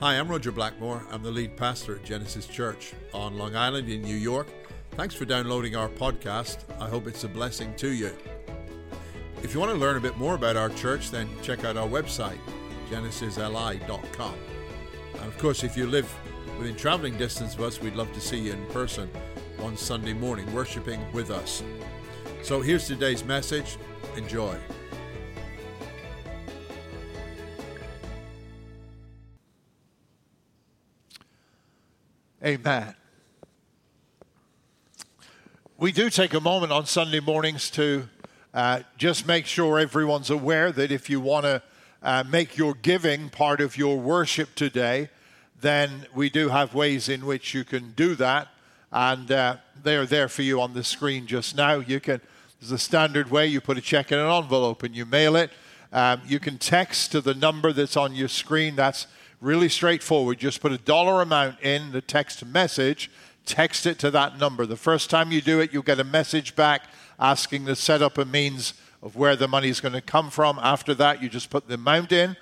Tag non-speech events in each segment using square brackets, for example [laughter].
Hi, I'm Roger Blackmore. I'm the lead pastor at Genesis Church on Long Island in New York. Thanks for downloading our podcast. I hope it's a blessing to you. If you want to learn a bit more about our church, then check out our website, genesisli.com. And of course, if you live within traveling distance of us, we'd love to see you in person on Sunday morning, worshiping with us. So here's today's message. Enjoy. Amen. We do take a moment on Sunday mornings to uh, just make sure everyone's aware that if you want to uh, make your giving part of your worship today, then we do have ways in which you can do that. And uh, they are there for you on the screen just now. You can, there's a standard way you put a check in an envelope and you mail it. Um, you can text to the number that's on your screen. That's really straightforward. Just put a dollar amount in the text message, text it to that number. The first time you do it, you'll get a message back asking to set up a means of where the money is going to come from. After that, you just put the amount in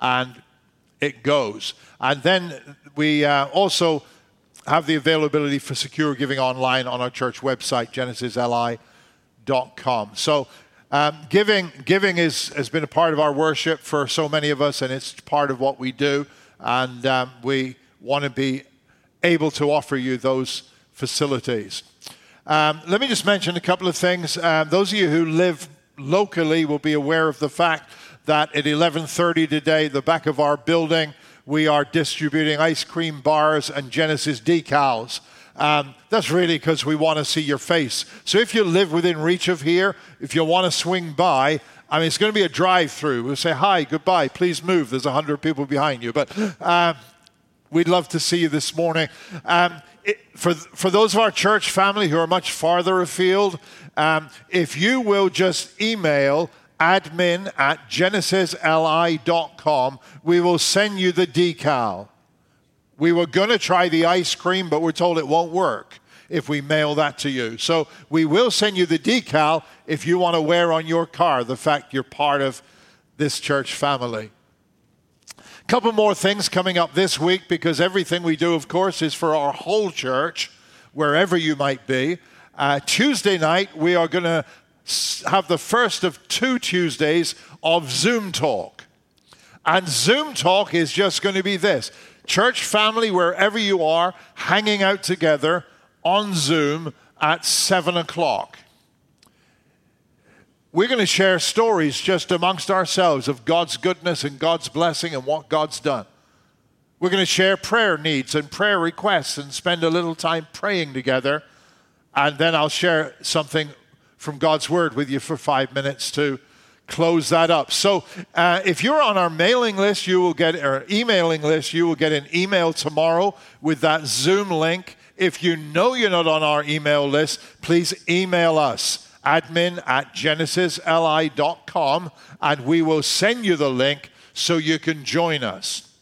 and it goes. And then we uh, also have the availability for secure giving online on our church website, genesisli.com. So um, giving, giving is, has been a part of our worship for so many of us, and it's part of what we do. And um, we want to be able to offer you those facilities. Um, let me just mention a couple of things. Um, those of you who live locally will be aware of the fact that at 11:30 today, the back of our building, we are distributing ice cream bars and Genesis decals. Um, that's really because we want to see your face. So if you live within reach of here, if you want to swing by, I mean, it's going to be a drive-through. We'll say hi, goodbye, please move. There's a hundred people behind you, but uh, we'd love to see you this morning. Um, it, for, for those of our church family who are much farther afield, um, if you will just email admin at genesisli.com, we will send you the decal. We were going to try the ice cream, but we're told it won't work if we mail that to you. So we will send you the decal if you want to wear on your car the fact you're part of this church family. A couple more things coming up this week because everything we do, of course, is for our whole church, wherever you might be. Uh, Tuesday night, we are going to have the first of two Tuesdays of Zoom Talk. And Zoom Talk is just going to be this church family, wherever you are, hanging out together on Zoom at 7 o'clock. We're going to share stories just amongst ourselves of God's goodness and God's blessing and what God's done. We're going to share prayer needs and prayer requests and spend a little time praying together. And then I'll share something from God's Word with you for five minutes to close that up. So, uh, if you're on our mailing list, you will get, or emailing list, you will get an email tomorrow with that Zoom link. If you know you're not on our email list, please email us admin at genesisli.com and we will send you the link so you can join us.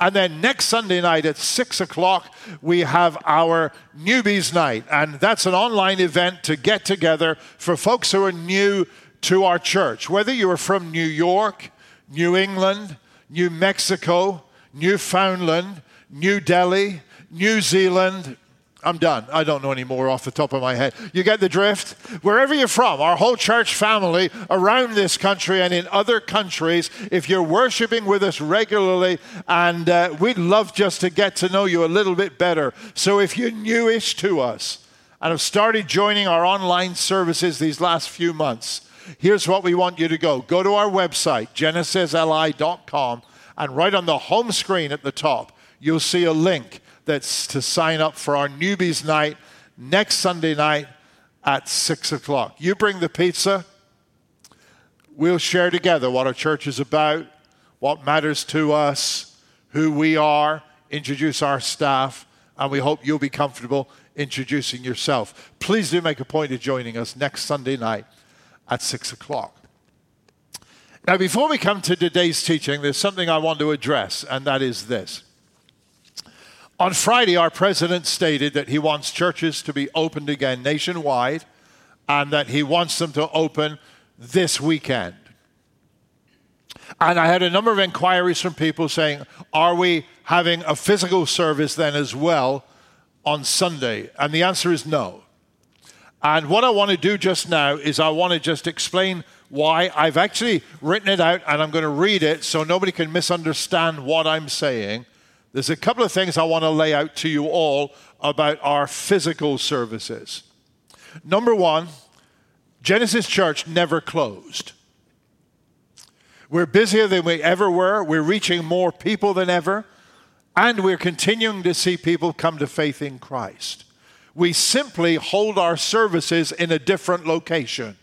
And then next Sunday night at 6 o'clock, we have our Newbies Night. And that's an online event to get together for folks who are new to our church. Whether you are from New York, New England, New Mexico, Newfoundland, New Delhi, New Zealand, I'm done. I don't know any more off the top of my head. You get the drift? Wherever you're from, our whole church family around this country and in other countries, if you're worshiping with us regularly, and uh, we'd love just to get to know you a little bit better. So if you're newish to us and have started joining our online services these last few months, here's what we want you to go go to our website, genesisli.com, and right on the home screen at the top, you'll see a link that's to sign up for our newbies night next Sunday night at 6 o'clock. You bring the pizza. We'll share together what our church is about, what matters to us, who we are, introduce our staff, and we hope you'll be comfortable introducing yourself. Please do make a point of joining us next Sunday night at 6 o'clock. Now, before we come to today's teaching, there's something I want to address, and that is this. On Friday, our president stated that he wants churches to be opened again nationwide and that he wants them to open this weekend. And I had a number of inquiries from people saying, Are we having a physical service then as well on Sunday? And the answer is no. And what I want to do just now is I want to just explain why. I've actually written it out and I'm going to read it so nobody can misunderstand what I'm saying. There's a couple of things I want to lay out to you all about our physical services. Number one, Genesis Church never closed. We're busier than we ever were. We're reaching more people than ever. And we're continuing to see people come to faith in Christ. We simply hold our services in a different location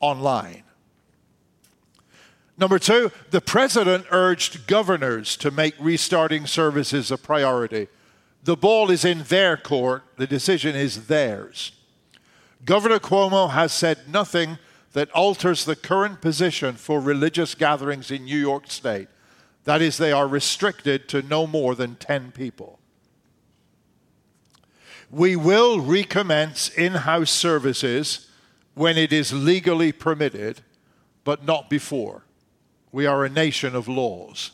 online. Number two, the president urged governors to make restarting services a priority. The ball is in their court, the decision is theirs. Governor Cuomo has said nothing that alters the current position for religious gatherings in New York State. That is, they are restricted to no more than 10 people. We will recommence in house services when it is legally permitted, but not before. We are a nation of laws.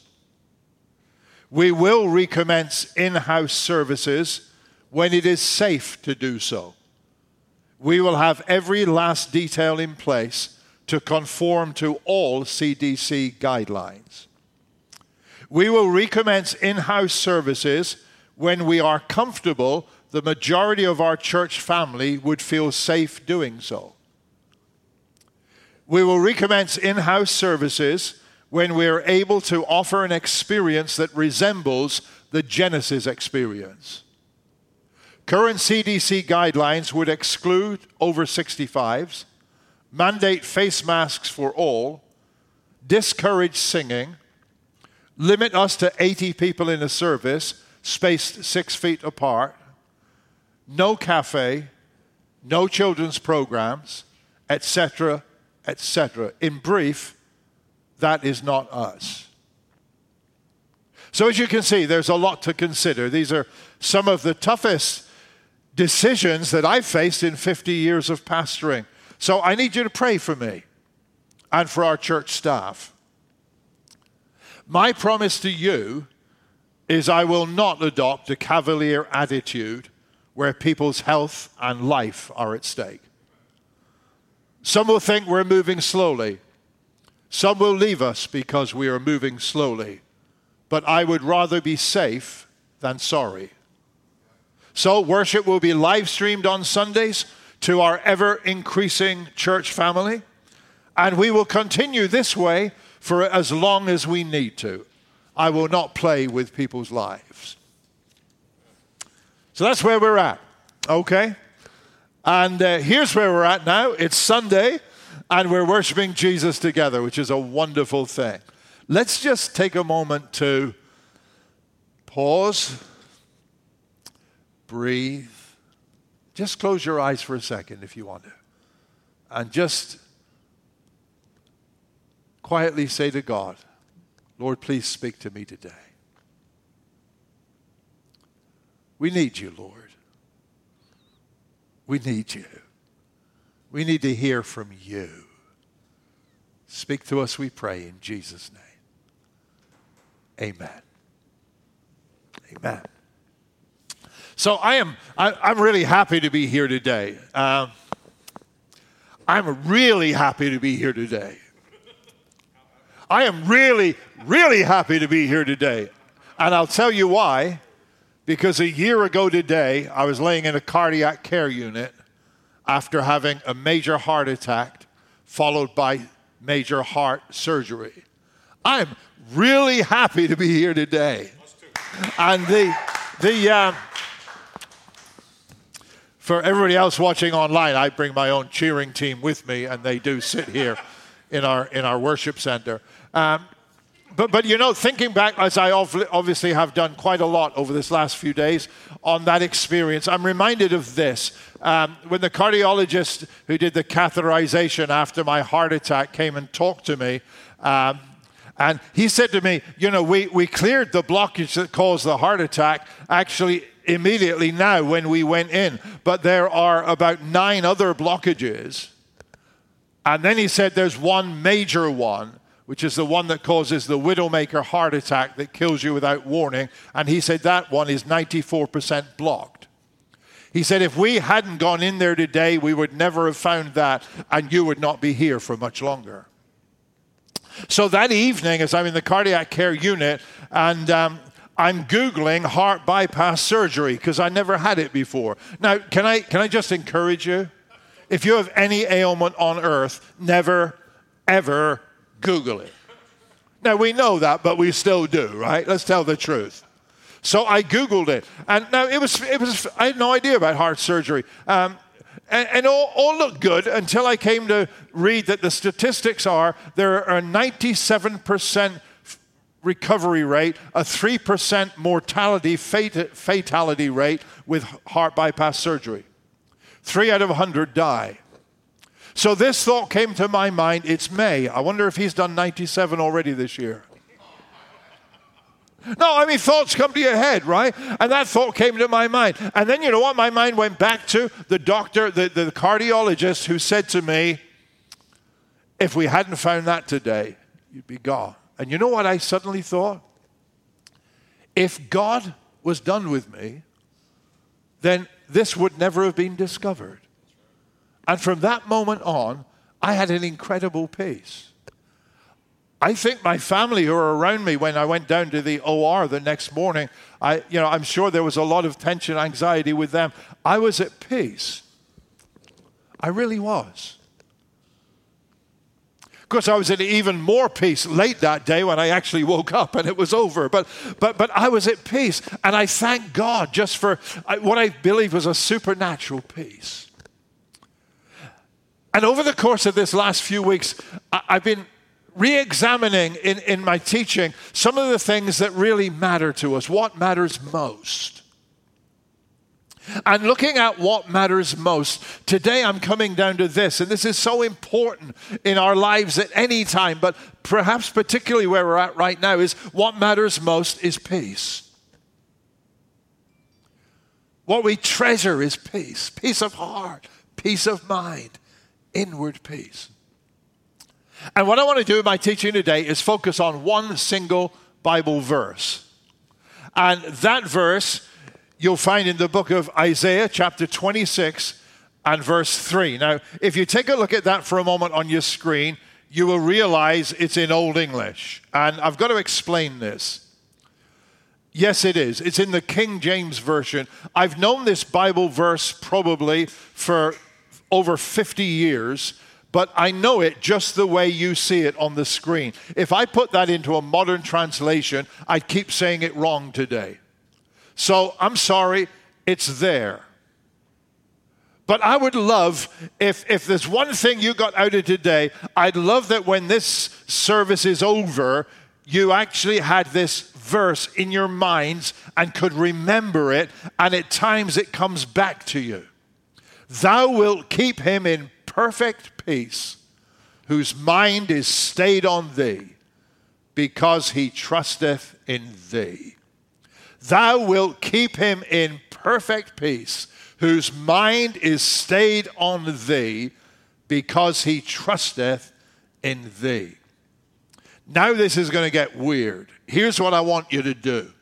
We will recommence in house services when it is safe to do so. We will have every last detail in place to conform to all CDC guidelines. We will recommence in house services when we are comfortable the majority of our church family would feel safe doing so. We will recommence in house services when we are able to offer an experience that resembles the Genesis experience. Current CDC guidelines would exclude over 65s, mandate face masks for all, discourage singing, limit us to 80 people in a service, spaced six feet apart, no cafe, no children's programs, etc., etc. In brief, that is not us. So, as you can see, there's a lot to consider. These are some of the toughest decisions that I've faced in 50 years of pastoring. So, I need you to pray for me and for our church staff. My promise to you is I will not adopt a cavalier attitude where people's health and life are at stake. Some will think we're moving slowly. Some will leave us because we are moving slowly. But I would rather be safe than sorry. So, worship will be live streamed on Sundays to our ever increasing church family. And we will continue this way for as long as we need to. I will not play with people's lives. So that's where we're at, okay? And uh, here's where we're at now. It's Sunday, and we're worshiping Jesus together, which is a wonderful thing. Let's just take a moment to pause, breathe. Just close your eyes for a second if you want to. And just quietly say to God, Lord, please speak to me today. We need you, Lord. We need you. We need to hear from you. Speak to us, we pray, in Jesus' name. Amen. Amen. So I am I, am really happy to be here today. Um, I'm really happy to be here today. I am really, really happy to be here today. And I'll tell you why because a year ago today, I was laying in a cardiac care unit after having a major heart attack followed by major heart surgery. I'm really happy to be here today. And the, the, uh, for everybody else watching online, I bring my own cheering team with me, and they do sit here in our, in our worship center. Um, but, but you know, thinking back, as I obviously have done quite a lot over this last few days on that experience, I'm reminded of this. Um, when the cardiologist who did the catheterization after my heart attack came and talked to me, um, and he said to me, You know, we, we cleared the blockage that caused the heart attack actually immediately now when we went in, but there are about nine other blockages. And then he said, There's one major one which is the one that causes the widowmaker heart attack that kills you without warning. And he said that one is 94% blocked. He said, if we hadn't gone in there today, we would never have found that, and you would not be here for much longer. So that evening, as I'm in the cardiac care unit, and um, I'm Googling heart bypass surgery because I never had it before. Now, can I, can I just encourage you? If you have any ailment on earth, never, ever Google it. Now, we know that, but we still do, right? Let's tell the truth. So I Googled it. And now it was, it was I had no idea about heart surgery. Um, and, and all, all, looked good until I came to read that the statistics are there are a 97% recovery rate, a 3% mortality fat- fatality rate with heart bypass surgery. Three out of 100 die. So this thought came to my mind it's May. I wonder if he's done 97 already this year. No, I mean, thoughts come to your head, right? And that thought came to my mind. And then you know what? My mind went back to the doctor, the, the cardiologist who said to me, if we hadn't found that today, you'd be gone. And you know what I suddenly thought? If God was done with me, then this would never have been discovered. And from that moment on, I had an incredible peace. I think my family who were around me when I went down to the OR the next morning, I, you know, I'm sure there was a lot of tension, anxiety with them. I was at peace. I really was. Of course, I was in even more peace late that day when I actually woke up and it was over. But, but, but I was at peace. And I thank God just for what I believe was a supernatural peace. And over the course of this last few weeks, I've been re examining in, in my teaching some of the things that really matter to us, what matters most. And looking at what matters most, today I'm coming down to this, and this is so important in our lives at any time, but perhaps particularly where we're at right now, is what matters most is peace. What we treasure is peace peace of heart, peace of mind, inward peace. And what I want to do in my teaching today is focus on one single Bible verse. And that verse you'll find in the book of Isaiah, chapter 26, and verse 3. Now, if you take a look at that for a moment on your screen, you will realize it's in Old English. And I've got to explain this. Yes, it is. It's in the King James Version. I've known this Bible verse probably for over 50 years, but I know it just the way you see it on the screen. If I put that into a modern translation, I'd keep saying it wrong today. So I'm sorry, it's there. But I would love, if, if there's one thing you got out of today, I'd love that when this service is over, you actually had this verse in your minds and could remember it, and at times it comes back to you. Thou wilt keep him in perfect peace, whose mind is stayed on thee, because he trusteth in thee. Thou wilt keep him in perfect peace, whose mind is stayed on thee, because he trusteth in thee. Now, this is going to get weird. Here's what I want you to do.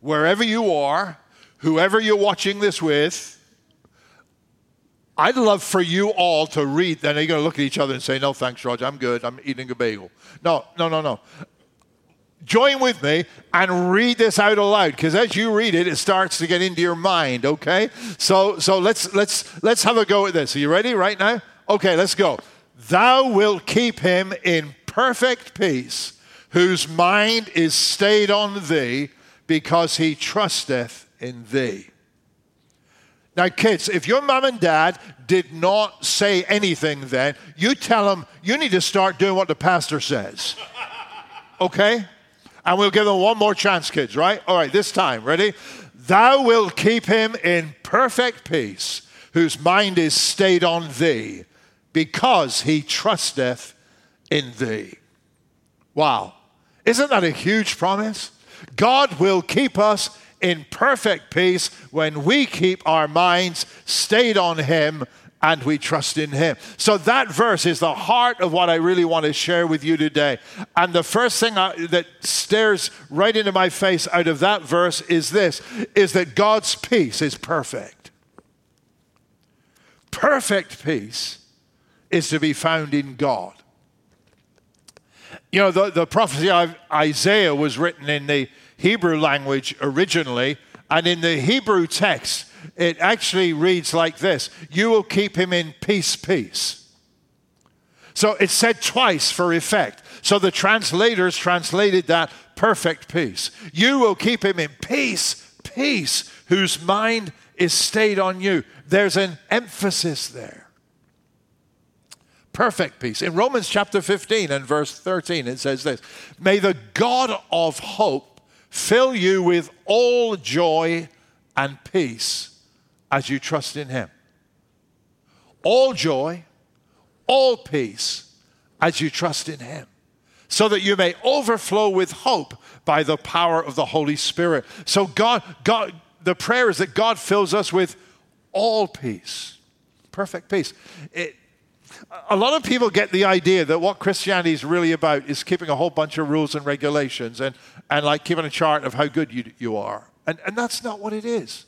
Wherever you are, whoever you're watching this with, I'd love for you all to read. Then you're going to look at each other and say, No, thanks, Roger. I'm good. I'm eating a bagel. No, no, no, no join with me and read this out aloud because as you read it it starts to get into your mind okay so so let's let's let's have a go at this are you ready right now okay let's go thou wilt keep him in perfect peace whose mind is stayed on thee because he trusteth in thee now kids if your mom and dad did not say anything then you tell them you need to start doing what the pastor says okay and we'll give them one more chance, kids, right? All right, this time, ready? Thou wilt keep him in perfect peace, whose mind is stayed on thee, because he trusteth in thee. Wow. Isn't that a huge promise? God will keep us in perfect peace when we keep our minds stayed on him and we trust in Him. So that verse is the heart of what I really want to share with you today. And the first thing I, that stares right into my face out of that verse is this is that God's peace is perfect. Perfect peace is to be found in God. You know, the, the prophecy of Isaiah was written in the Hebrew language originally, and in the Hebrew text, it actually reads like this You will keep him in peace, peace. So it's said twice for effect. So the translators translated that perfect peace. You will keep him in peace, peace, whose mind is stayed on you. There's an emphasis there. Perfect peace. In Romans chapter 15 and verse 13, it says this May the God of hope fill you with all joy and peace as you trust in him. All joy, all peace as you trust in him, so that you may overflow with hope by the power of the Holy Spirit. So God, God, the prayer is that God fills us with all peace, perfect peace. It, a lot of people get the idea that what Christianity is really about is keeping a whole bunch of rules and regulations and, and like keeping a chart of how good you, you are. And, and that's not what it is.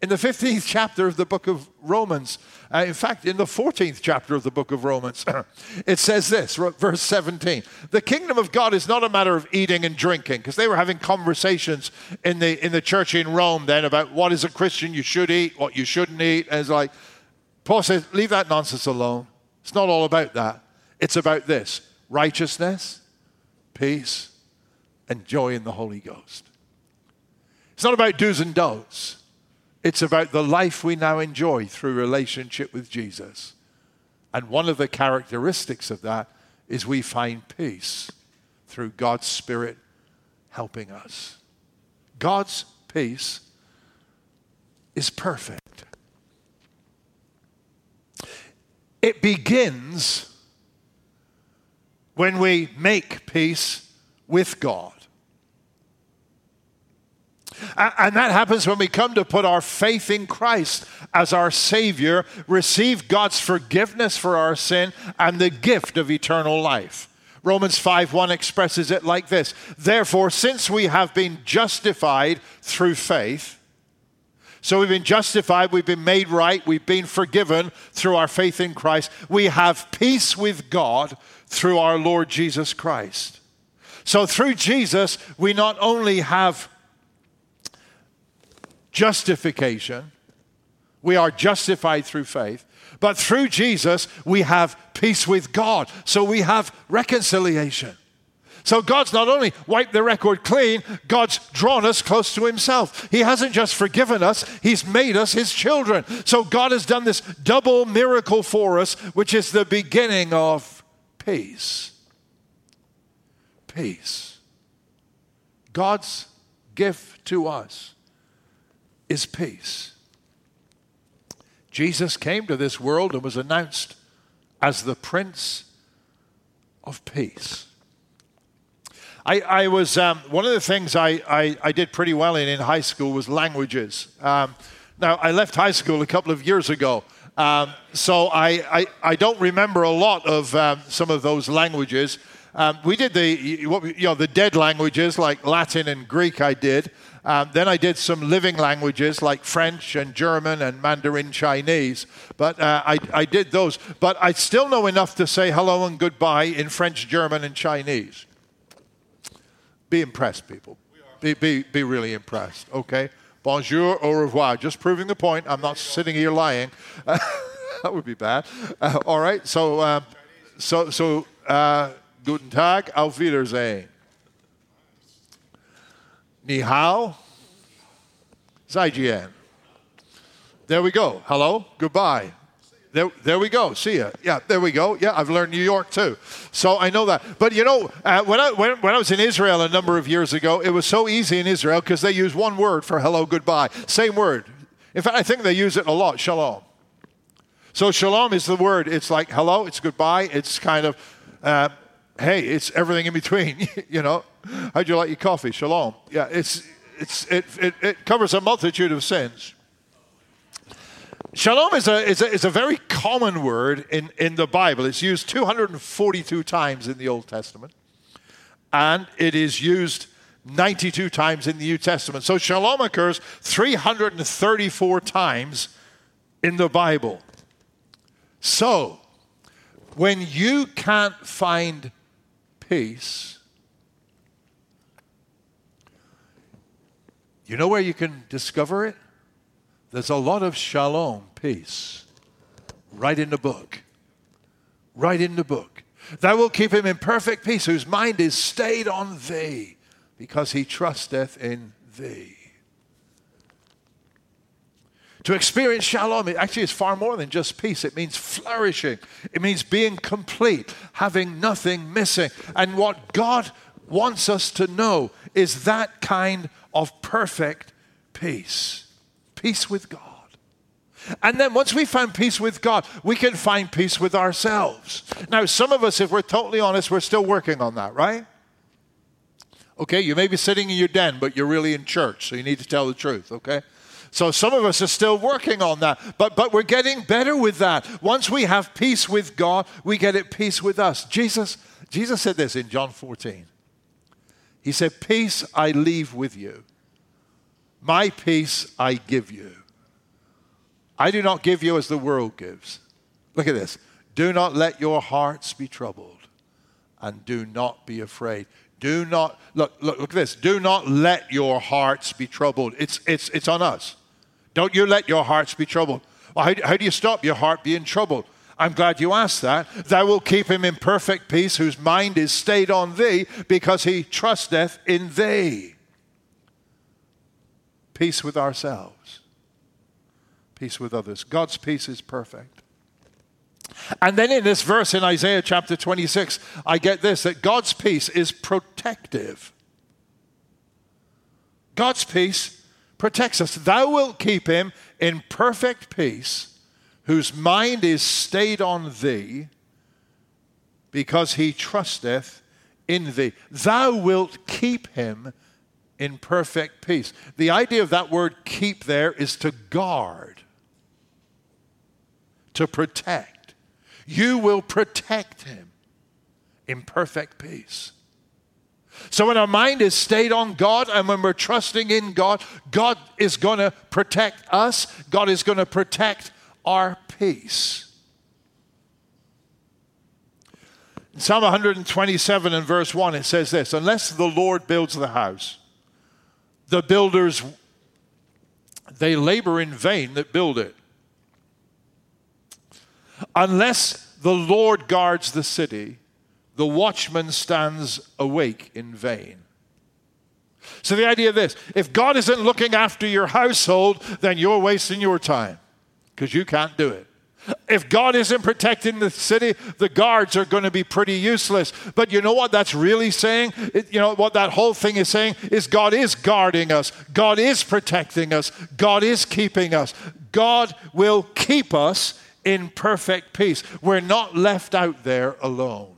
In the 15th chapter of the book of Romans, uh, in fact, in the 14th chapter of the book of Romans, [clears throat] it says this, verse 17 The kingdom of God is not a matter of eating and drinking, because they were having conversations in the, in the church in Rome then about what is a Christian you should eat, what you shouldn't eat. And it's like, Paul says, leave that nonsense alone. It's not all about that. It's about this righteousness, peace, and joy in the Holy Ghost. It's not about do's and don'ts. It's about the life we now enjoy through relationship with Jesus. And one of the characteristics of that is we find peace through God's Spirit helping us. God's peace is perfect. It begins when we make peace with God. And that happens when we come to put our faith in Christ as our Savior, receive God's forgiveness for our sin, and the gift of eternal life. Romans 5 1 expresses it like this Therefore, since we have been justified through faith, so we've been justified, we've been made right, we've been forgiven through our faith in Christ, we have peace with God through our Lord Jesus Christ. So through Jesus, we not only have justification. We are justified through faith. But through Jesus, we have peace with God. So we have reconciliation. So God's not only wiped the record clean, God's drawn us close to Himself. He hasn't just forgiven us, He's made us His children. So God has done this double miracle for us, which is the beginning of peace. Peace. God's gift to us is peace. Jesus came to this world and was announced as the Prince of Peace. I, I was, um, one of the things I, I, I, did pretty well in in high school was languages. Um, now, I left high school a couple of years ago, um, so I, I, I, don't remember a lot of um, some of those languages. Um, we did the, you know, the dead languages like Latin and Greek, I did. Um, then I did some living languages like French and German and Mandarin Chinese. But uh, I, I did those. But I still know enough to say hello and goodbye in French, German, and Chinese. Be impressed, people. Be, be, be really impressed, okay? Bonjour, au revoir. Just proving the point. I'm not sitting here lying. [laughs] that would be bad. Uh, all right, so, um, so, so uh, guten Tag, auf Wiedersehen. Ni hao. Zaijian. There we go. Hello. Goodbye. There, there we go. See ya. Yeah, there we go. Yeah, I've learned New York too. So I know that. But you know, uh, when, I, when, when I was in Israel a number of years ago, it was so easy in Israel because they use one word for hello, goodbye. Same word. In fact, I think they use it a lot shalom. So shalom is the word. It's like hello, it's goodbye, it's kind of, uh, hey, it's everything in between, [laughs] you know. How'd you like your coffee? Shalom. Yeah, it's, it's, it, it, it covers a multitude of sins. Shalom is a, is a, is a very common word in, in the Bible. It's used 242 times in the Old Testament, and it is used 92 times in the New Testament. So shalom occurs 334 times in the Bible. So, when you can't find peace, you know where you can discover it? There's a lot of shalom, peace, right in the book. Right in the book. Thou wilt keep him in perfect peace, whose mind is stayed on thee, because he trusteth in thee. To experience shalom, it actually is far more than just peace. It means flourishing, it means being complete, having nothing missing. And what God wants us to know is that kind of perfect peace peace with God. And then once we find peace with God, we can find peace with ourselves. Now, some of us, if we're totally honest, we're still working on that, right? Okay, you may be sitting in your den, but you're really in church, so you need to tell the truth, okay? So some of us are still working on that, but, but we're getting better with that. Once we have peace with God, we get it peace with us. Jesus, Jesus said this in John 14. He said, Peace I leave with you, my peace I give you. I do not give you as the world gives. Look at this. Do not let your hearts be troubled, and do not be afraid. Do not look, look, look at this. Do not let your hearts be troubled. It's it's it's on us. Don't you let your hearts be troubled. Well, how, how do you stop your heart being troubled? I'm glad you asked that. Thou wilt keep him in perfect peace, whose mind is stayed on thee, because he trusteth in thee. Peace with ourselves, peace with others. God's peace is perfect. And then in this verse in Isaiah chapter 26, I get this that God's peace is protective. God's peace protects us. Thou wilt keep him in perfect peace, whose mind is stayed on thee, because he trusteth in thee. Thou wilt keep him in perfect peace. The idea of that word keep there is to guard, to protect. You will protect him in perfect peace. So when our mind is stayed on God and when we're trusting in God, God is going to protect us. God is going to protect our peace. In Psalm 127 and verse 1, it says this Unless the Lord builds the house, the builders they labor in vain that build it. Unless the Lord guards the city, the watchman stands awake in vain. So, the idea of this if God isn't looking after your household, then you're wasting your time because you can't do it. If God isn't protecting the city, the guards are going to be pretty useless. But you know what that's really saying? It, you know what that whole thing is saying is God is guarding us, God is protecting us, God is keeping us. God will keep us in perfect peace. We're not left out there alone.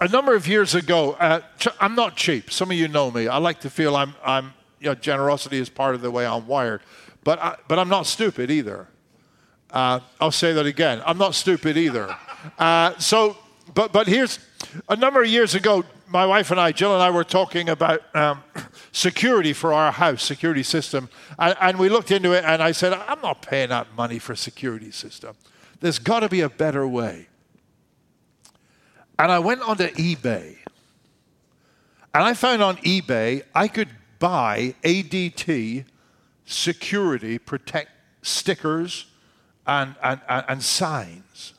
A number of years ago, uh, I'm not cheap. Some of you know me. I like to feel I'm, I'm you know, generosity is part of the way I'm wired. But, I, but I'm not stupid either. Uh, I'll say that again. I'm not stupid either. Uh, so, but, but here's a number of years ago, my wife and I, Jill and I, were talking about um, [coughs] security for our house, security system. And, and we looked into it, and I said, I'm not paying that money for a security system. There's got to be a better way. And I went onto eBay. And I found on eBay I could buy ADT security protect stickers and, and, and, and signs.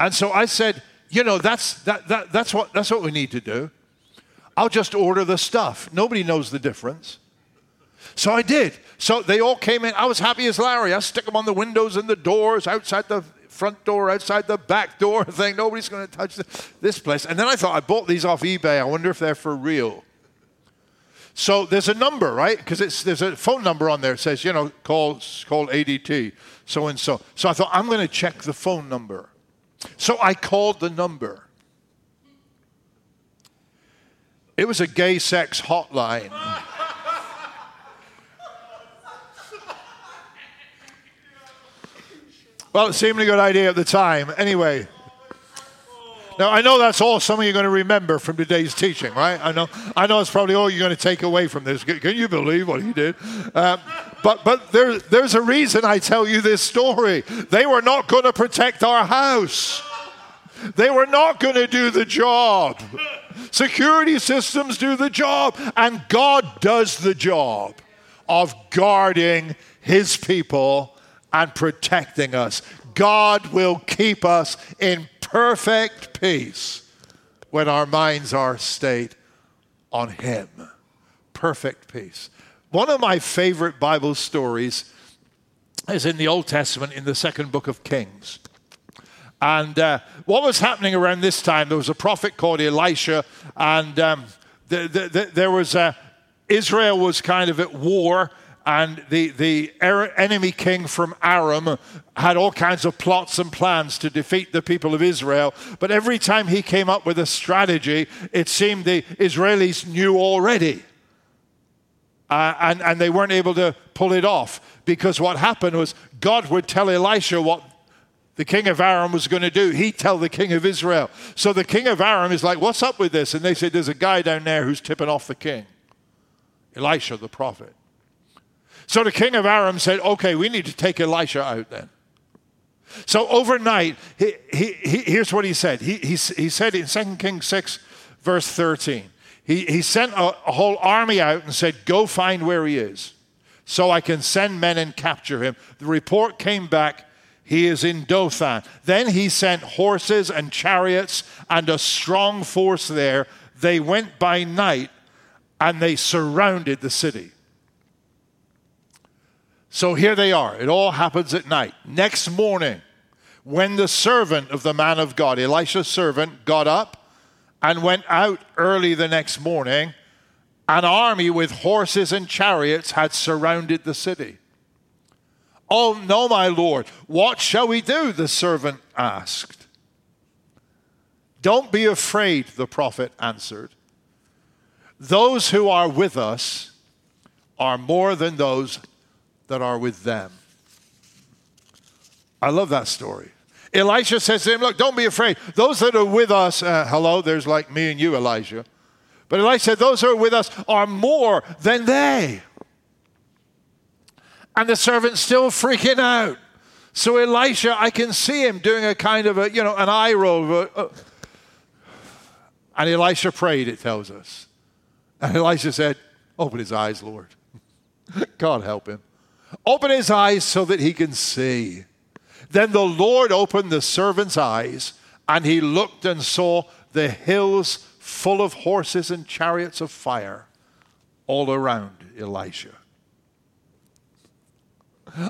And so I said, you know, that's, that, that, that's, what, that's what we need to do. I'll just order the stuff. Nobody knows the difference. So I did. So they all came in. I was happy as Larry. I stick them on the windows and the doors, outside the front door, outside the back door, [laughs] thing. Nobody's going to touch this place. And then I thought, I bought these off eBay. I wonder if they're for real. So there's a number, right? Because there's a phone number on there. It says, you know, call, call ADT, so and so. So I thought, I'm going to check the phone number. So I called the number. It was a gay sex hotline. Well, it seemed a good idea at the time. Anyway. Now I know that's all some of you are going to remember from today's teaching, right? I know, I know it's probably all you're going to take away from this. Can you believe what he did? Um, but but there, there's a reason I tell you this story. They were not going to protect our house. They were not going to do the job. Security systems do the job, and God does the job of guarding His people and protecting us. God will keep us in perfect peace when our minds are stayed on Him. Perfect peace. One of my favorite Bible stories is in the Old Testament in the second book of Kings. And uh, what was happening around this time, there was a prophet called Elisha, and um, the, the, the, there was a, Israel was kind of at war and the, the enemy king from Aram had all kinds of plots and plans to defeat the people of Israel. But every time he came up with a strategy, it seemed the Israelis knew already. Uh, and, and they weren't able to pull it off because what happened was God would tell Elisha what the king of Aram was going to do. He'd tell the king of Israel. So the king of Aram is like, What's up with this? And they said, There's a guy down there who's tipping off the king. Elisha, the prophet. So the king of Aram said, Okay, we need to take Elisha out then. So overnight, he, he, he, here's what he said. He, he, he said in 2 Kings 6, verse 13, he, he sent a, a whole army out and said, Go find where he is so I can send men and capture him. The report came back. He is in Dothan. Then he sent horses and chariots and a strong force there. They went by night and they surrounded the city. So here they are. It all happens at night. Next morning, when the servant of the man of God, Elisha's servant, got up and went out early the next morning, an army with horses and chariots had surrounded the city. Oh, no, my Lord, what shall we do? The servant asked. Don't be afraid, the prophet answered. Those who are with us are more than those that are with them. I love that story. Elisha says to him, Look, don't be afraid. Those that are with us, uh, hello, there's like me and you, Elijah. But Elisha said, Those who are with us are more than they. And the servant's still freaking out. So Elisha, I can see him doing a kind of a, you know, an eye roll. Uh, and Elisha prayed, it tells us. And Elisha said, Open his eyes, Lord. [laughs] God help him. Open his eyes so that he can see. Then the Lord opened the servant's eyes, and he looked and saw the hills full of horses and chariots of fire all around Elisha.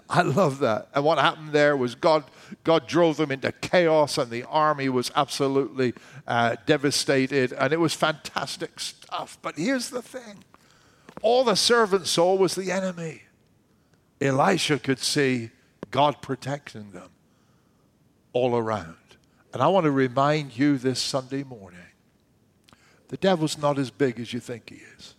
I love that. And what happened there was God, God drove them into chaos, and the army was absolutely uh, devastated, and it was fantastic stuff. But here's the thing all the servant saw was the enemy. Elisha could see God protecting them all around. And I want to remind you this Sunday morning the devil's not as big as you think he is.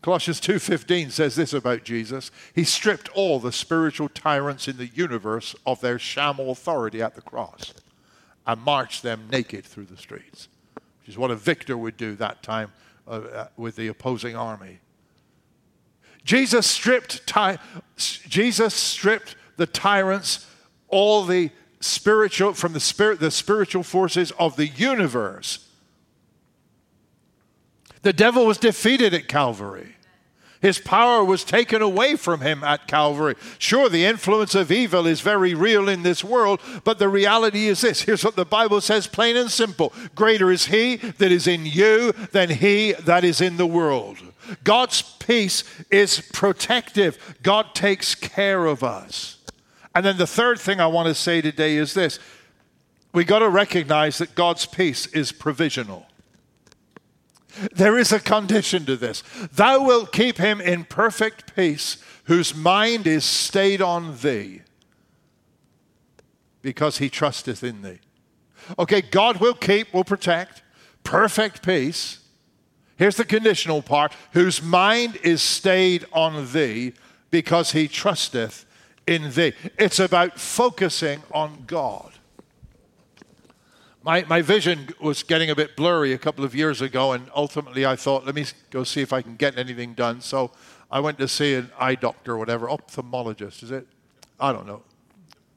Colossians 2:15 says this about Jesus. He stripped all the spiritual tyrants in the universe of their sham authority at the cross and marched them naked through the streets, which is what a victor would do that time uh, uh with the opposing army. Jesus stripped, ty- Jesus stripped the tyrants, all the spiritual, from the spirit, the spiritual forces of the universe. The devil was defeated at Calvary. His power was taken away from him at Calvary. Sure, the influence of evil is very real in this world, but the reality is this. Here's what the Bible says plain and simple Greater is he that is in you than he that is in the world. God's peace is protective, God takes care of us. And then the third thing I want to say today is this we got to recognize that God's peace is provisional. There is a condition to this. Thou wilt keep him in perfect peace whose mind is stayed on thee because he trusteth in thee. Okay, God will keep, will protect perfect peace Here's the conditional part whose mind is stayed on thee because he trusteth in thee. It's about focusing on God. My, my vision was getting a bit blurry a couple of years ago, and ultimately I thought, let me go see if I can get anything done. So I went to see an eye doctor or whatever, ophthalmologist, is it? I don't know.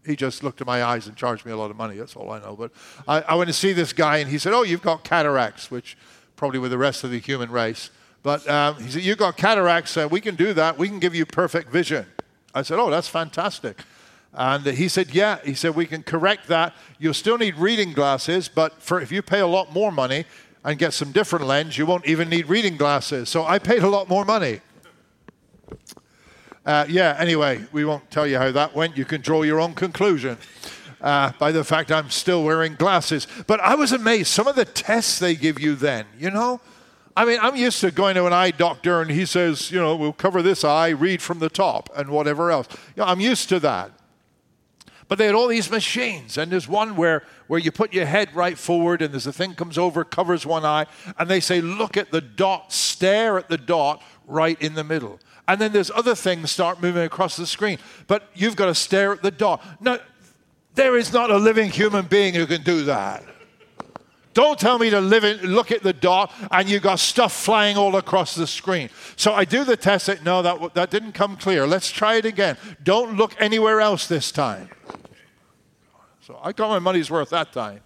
He just looked at my eyes and charged me a lot of money. That's all I know. But I, I went to see this guy, and he said, Oh, you've got cataracts, which probably with the rest of the human race. But um, he said, You've got cataracts. Uh, we can do that. We can give you perfect vision. I said, Oh, that's fantastic. And he said, Yeah. He said, We can correct that. You'll still need reading glasses, but for, if you pay a lot more money and get some different lens, you won't even need reading glasses. So I paid a lot more money. Uh, yeah, anyway, we won't tell you how that went. You can draw your own conclusion uh, by the fact I'm still wearing glasses. But I was amazed. Some of the tests they give you then, you know? I mean, I'm used to going to an eye doctor and he says, you know, we'll cover this eye, read from the top, and whatever else. You know, I'm used to that. But they had all these machines, and there's one where, where you put your head right forward, and there's a thing comes over, covers one eye, and they say, look at the dot, stare at the dot right in the middle. And then there's other things start moving across the screen, but you've got to stare at the dot. No, there is not a living human being who can do that. Don't tell me to live in, look at the dot and you got stuff flying all across the screen. So I do the test. Say, no, that, that didn't come clear. Let's try it again. Don't look anywhere else this time. So I got my money's worth that time.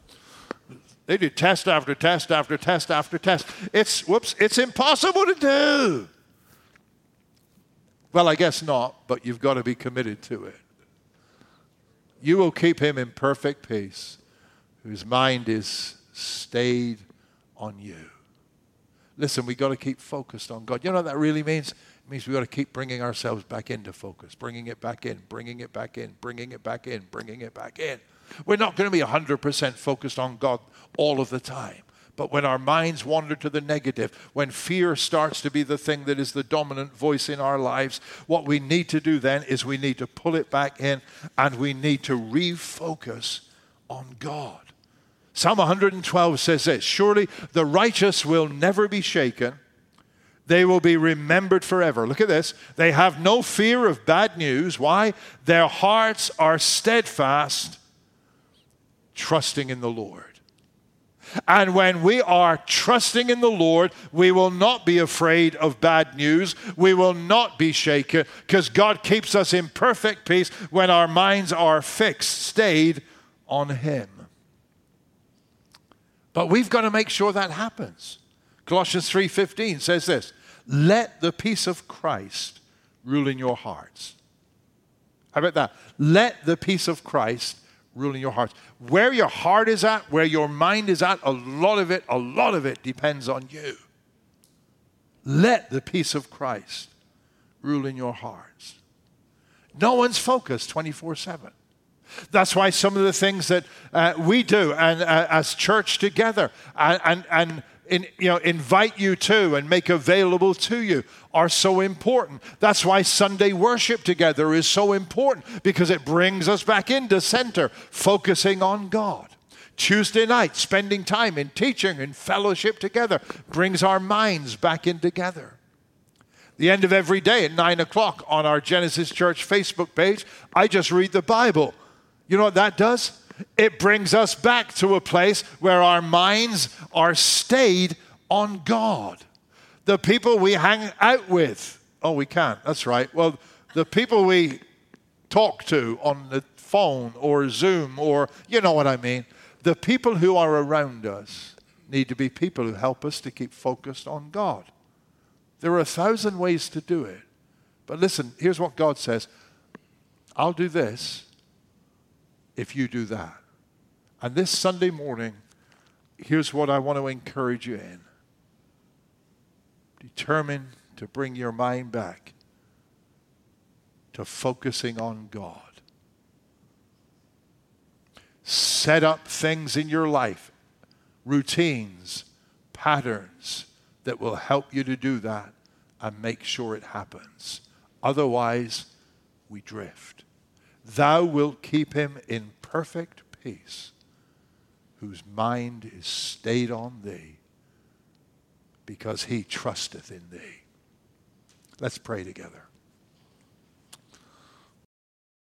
They do test after test after test after test. It's, whoops, it's impossible to do. Well, I guess not, but you've got to be committed to it. You will keep him in perfect peace, whose mind is stayed on you. Listen, we've got to keep focused on God. You know what that really means? It means we've got to keep bringing ourselves back into focus, bringing it back in, bringing it back in, bringing it back in, bringing it back in. We're not going to be 100% focused on God all of the time. But when our minds wander to the negative, when fear starts to be the thing that is the dominant voice in our lives, what we need to do then is we need to pull it back in and we need to refocus on God. Psalm 112 says this Surely the righteous will never be shaken. They will be remembered forever. Look at this. They have no fear of bad news. Why? Their hearts are steadfast, trusting in the Lord. And when we are trusting in the Lord, we will not be afraid of bad news. We will not be shaken because God keeps us in perfect peace when our minds are fixed, stayed on Him. But we've got to make sure that happens. Colossians 3:15 says this, "Let the peace of Christ rule in your hearts." How about that? Let the peace of Christ rule in your hearts. Where your heart is at, where your mind is at, a lot of it, a lot of it depends on you. Let the peace of Christ rule in your hearts. No one's focused 24 7. That's why some of the things that uh, we do and uh, as church together and, and, and in, you know, invite you to and make available to you are so important. That's why Sunday worship together is so important because it brings us back into center, focusing on God. Tuesday night, spending time in teaching and fellowship together brings our minds back in together. The end of every day at 9 o'clock on our Genesis Church Facebook page, I just read the Bible. You know what that does? it brings us back to a place where our minds are stayed on God. The people we hang out with, oh, we can't, that's right. Well, the people we talk to on the phone or Zoom or you know what I mean, the people who are around us need to be people who help us to keep focused on God. There are a thousand ways to do it. But listen, here's what God says I'll do this if you do that. And this Sunday morning, here's what I want to encourage you in determine to bring your mind back to focusing on God. Set up things in your life, routines, patterns that will help you to do that and make sure it happens. Otherwise, we drift. Thou wilt keep him in perfect peace, whose mind is stayed on thee, because he trusteth in thee. Let's pray together.